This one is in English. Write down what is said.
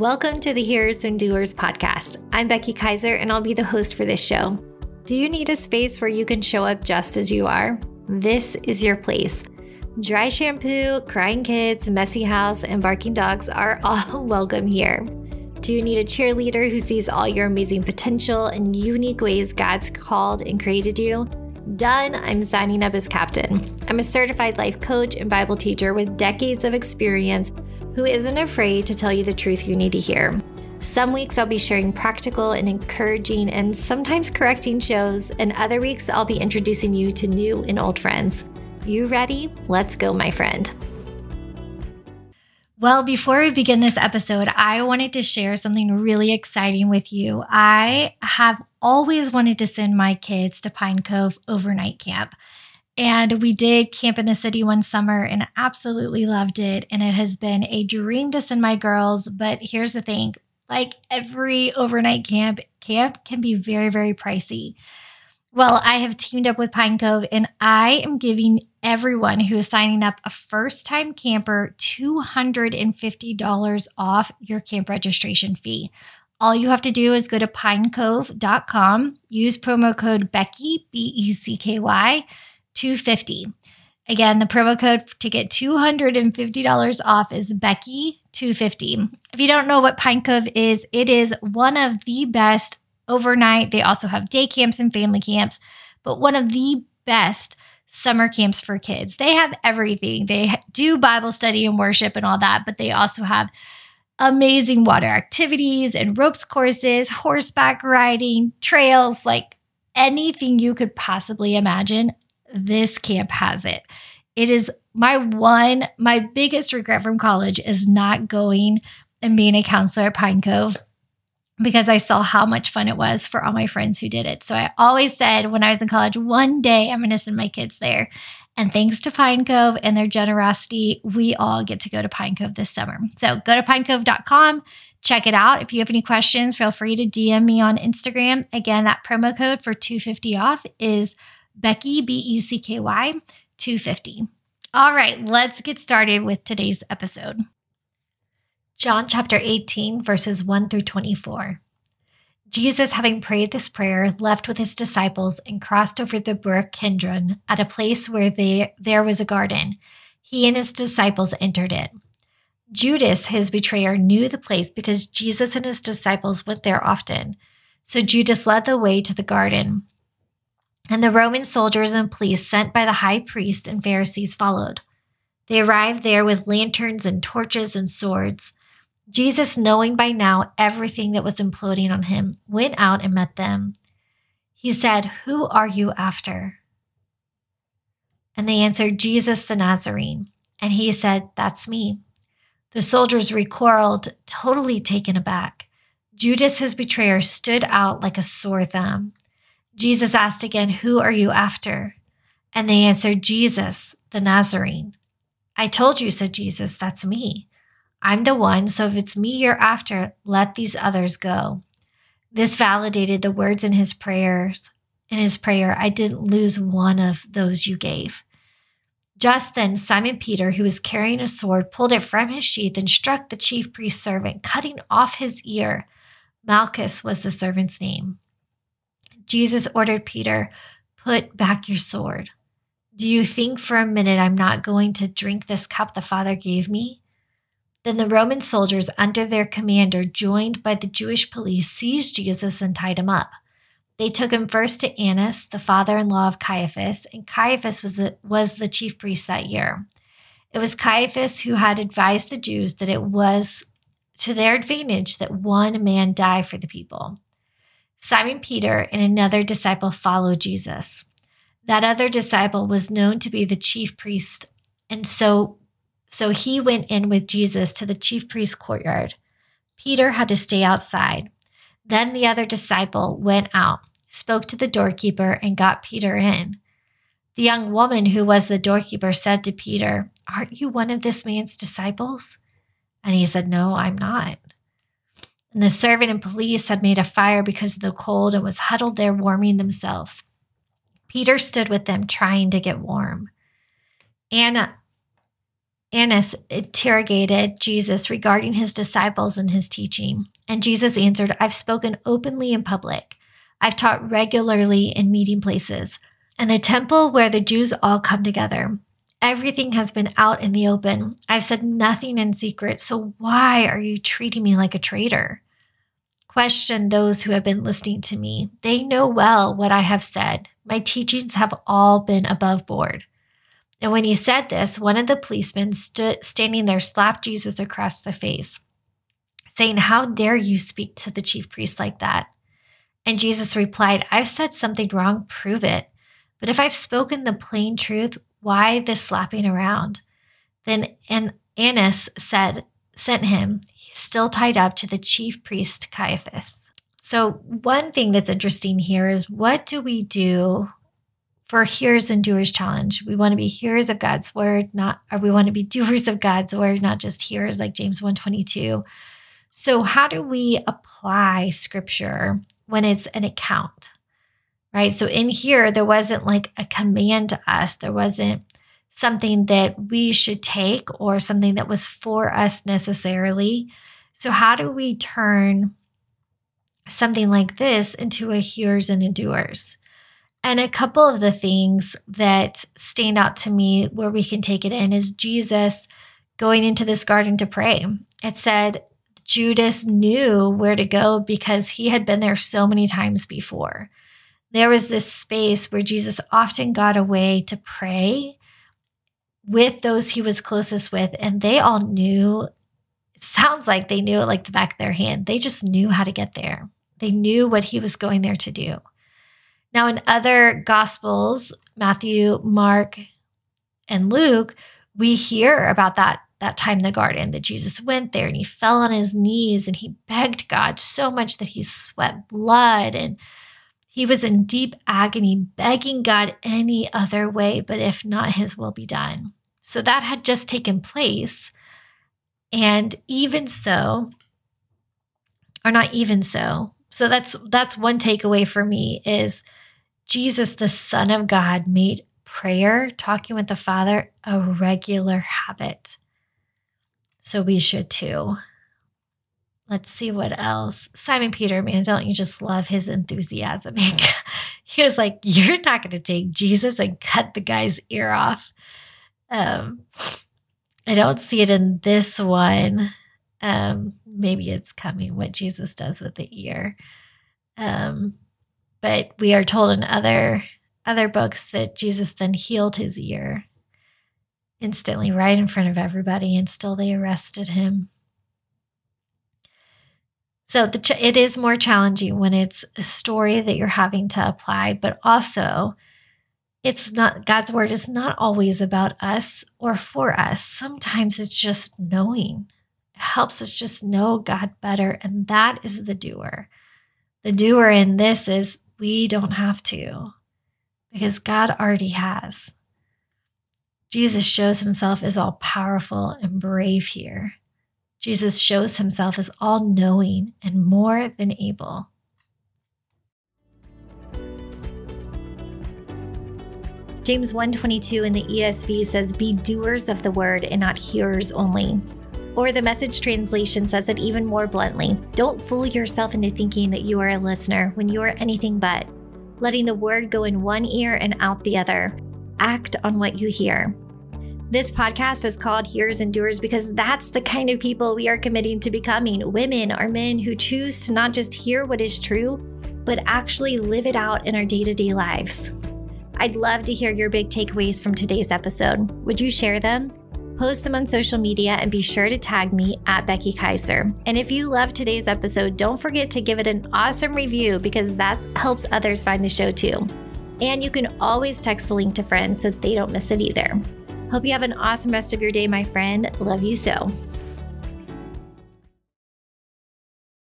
Welcome to the Hearers and Doers podcast. I'm Becky Kiser, and I'll be the host for this show. Do you need a space where you can show up just as you are? This is your place. Dry shampoo, crying kids, messy house, and barking dogs are all welcome here. Do you need a cheerleader who sees all your amazing potential and unique ways God's called and created you? Done, I'm signing up as captain. I'm a certified life coach and Bible teacher with decades of experience who isn't afraid to tell you the truth you need to hear. Some weeks I'll be sharing practical and encouraging and sometimes correcting shows, and other weeks I'll be introducing you to new and old friends. You ready? Let's go, my friend. Well, before we begin this episode, I wanted to share something really exciting with you. I have always wanted to send my kids to Pine Cove overnight camp. And we did camp in the city one summer and absolutely loved it. And it has been a dream to send my girls. But here's the thing like every overnight camp, camp can be very, very pricey. Well, I have teamed up with Pine Cove and I am giving everyone who is signing up a first time camper $250 off your camp registration fee. All you have to do is go to pinecove.com, use promo code Becky, B E C K Y, 250. Again, the promo code to get $250 off is Becky250. If you don't know what Pine Cove is, it is one of the best overnight. They also have day camps and family camps, but one of the best summer camps for kids. They have everything. They do Bible study and worship and all that, but they also have amazing water activities and ropes courses, horseback riding, trails, like anything you could possibly imagine. This camp has it. It is my one, my biggest regret from college is not going and being a counselor at Pine Cove because I saw how much fun it was for all my friends who did it. So I always said when I was in college, one day I'm going to send my kids there. And thanks to Pine Cove and their generosity, we all get to go to Pine Cove this summer. So go to pinecove.com, check it out. If you have any questions, feel free to DM me on Instagram. Again, that promo code for 250 off is Becky, B E C K Y, 250. All right, let's get started with today's episode. John chapter 18, verses 1 through 24. Jesus, having prayed this prayer, left with his disciples and crossed over the brook Kidron at a place where they, there was a garden. He and his disciples entered it. Judas, his betrayer, knew the place because Jesus and his disciples went there often. So Judas led the way to the garden. And the Roman soldiers and police sent by the high priests and Pharisees followed. They arrived there with lanterns and torches and swords. Jesus, knowing by now everything that was imploding on him, went out and met them. He said, Who are you after? And they answered, Jesus the Nazarene. And he said, That's me. The soldiers recoiled, totally taken aback. Judas, his betrayer, stood out like a sore thumb. Jesus asked again, Who are you after? And they answered, Jesus the Nazarene. I told you, said Jesus, that's me. I'm the one, so if it's me you're after, let these others go. This validated the words in his prayers. In his prayer, I didn't lose one of those you gave. Just then, Simon Peter, who was carrying a sword, pulled it from his sheath and struck the chief priest's servant, cutting off his ear. Malchus was the servant's name. Jesus ordered Peter, Put back your sword. Do you think for a minute I'm not going to drink this cup the Father gave me? Then the Roman soldiers, under their commander, joined by the Jewish police, seized Jesus and tied him up. They took him first to Annas, the father in law of Caiaphas, and Caiaphas was the, was the chief priest that year. It was Caiaphas who had advised the Jews that it was to their advantage that one man die for the people. Simon Peter and another disciple followed Jesus. That other disciple was known to be the chief priest, and so so he went in with Jesus to the chief priest's courtyard. Peter had to stay outside. Then the other disciple went out, spoke to the doorkeeper, and got Peter in. The young woman who was the doorkeeper said to Peter, Aren't you one of this man's disciples? And he said, No, I'm not. And the servant and police had made a fire because of the cold and was huddled there warming themselves. Peter stood with them, trying to get warm. Anna, Annas interrogated Jesus regarding his disciples and his teaching. And Jesus answered, I've spoken openly in public. I've taught regularly in meeting places and the temple where the Jews all come together. Everything has been out in the open. I've said nothing in secret. So why are you treating me like a traitor? Question those who have been listening to me. They know well what I have said. My teachings have all been above board. And when he said this, one of the policemen stood standing there slapped Jesus across the face, saying, How dare you speak to the chief priest like that? And Jesus replied, I've said something wrong, prove it. But if I've spoken the plain truth, why this slapping around? Then Annas said, sent him, still tied up to the chief priest Caiaphas. So, one thing that's interesting here is what do we do for hearers and doers challenge. We want to be hearers of God's word, not or we want to be doers of God's word, not just hearers like James 122. So how do we apply scripture when it's an account? Right? So in here there wasn't like a command to us. There wasn't something that we should take or something that was for us necessarily. So how do we turn something like this into a hearers and a doers? And a couple of the things that stand out to me where we can take it in is Jesus going into this garden to pray. It said Judas knew where to go because he had been there so many times before. There was this space where Jesus often got away to pray with those he was closest with, and they all knew. It sounds like they knew it like the back of their hand. They just knew how to get there. They knew what he was going there to do. Now, in other gospels, Matthew, Mark, and Luke, we hear about that that time in the garden that Jesus went there and he fell on his knees and he begged God so much that he sweat blood and he was in deep agony, begging God any other way, but if not, his will be done. So that had just taken place. And even so, or not even so. So that's that's one takeaway for me is Jesus, the Son of God, made prayer, talking with the Father, a regular habit. So we should too. Let's see what else. Simon Peter, man, don't you just love his enthusiasm? he was like, You're not going to take Jesus and cut the guy's ear off. Um, I don't see it in this one. Um, maybe it's coming what Jesus does with the ear. Um, but we are told in other other books that Jesus then healed his ear instantly right in front of everybody and still they arrested him. So ch- it is more challenging when it's a story that you're having to apply, but also it's not God's word is not always about us or for us. Sometimes it's just knowing. It helps us just know God better and that is the doer. The doer in this is we don't have to because God already has. Jesus shows himself as all powerful and brave here. Jesus shows himself as all knowing and more than able. James 122 in the ESV says be doers of the word and not hearers only. Or the message translation says it even more bluntly Don't fool yourself into thinking that you are a listener when you are anything but, letting the word go in one ear and out the other. Act on what you hear. This podcast is called Hearers and Doers because that's the kind of people we are committing to becoming women or men who choose to not just hear what is true, but actually live it out in our day to day lives. I'd love to hear your big takeaways from today's episode. Would you share them? post them on social media, and be sure to tag me at Becky Kiser. And if you love today's episode, don't forget to give it an awesome review because that helps others find the show too. And you can always text the link to friends so they don't miss it either. Hope you have an awesome rest of your day, my friend. Love you so.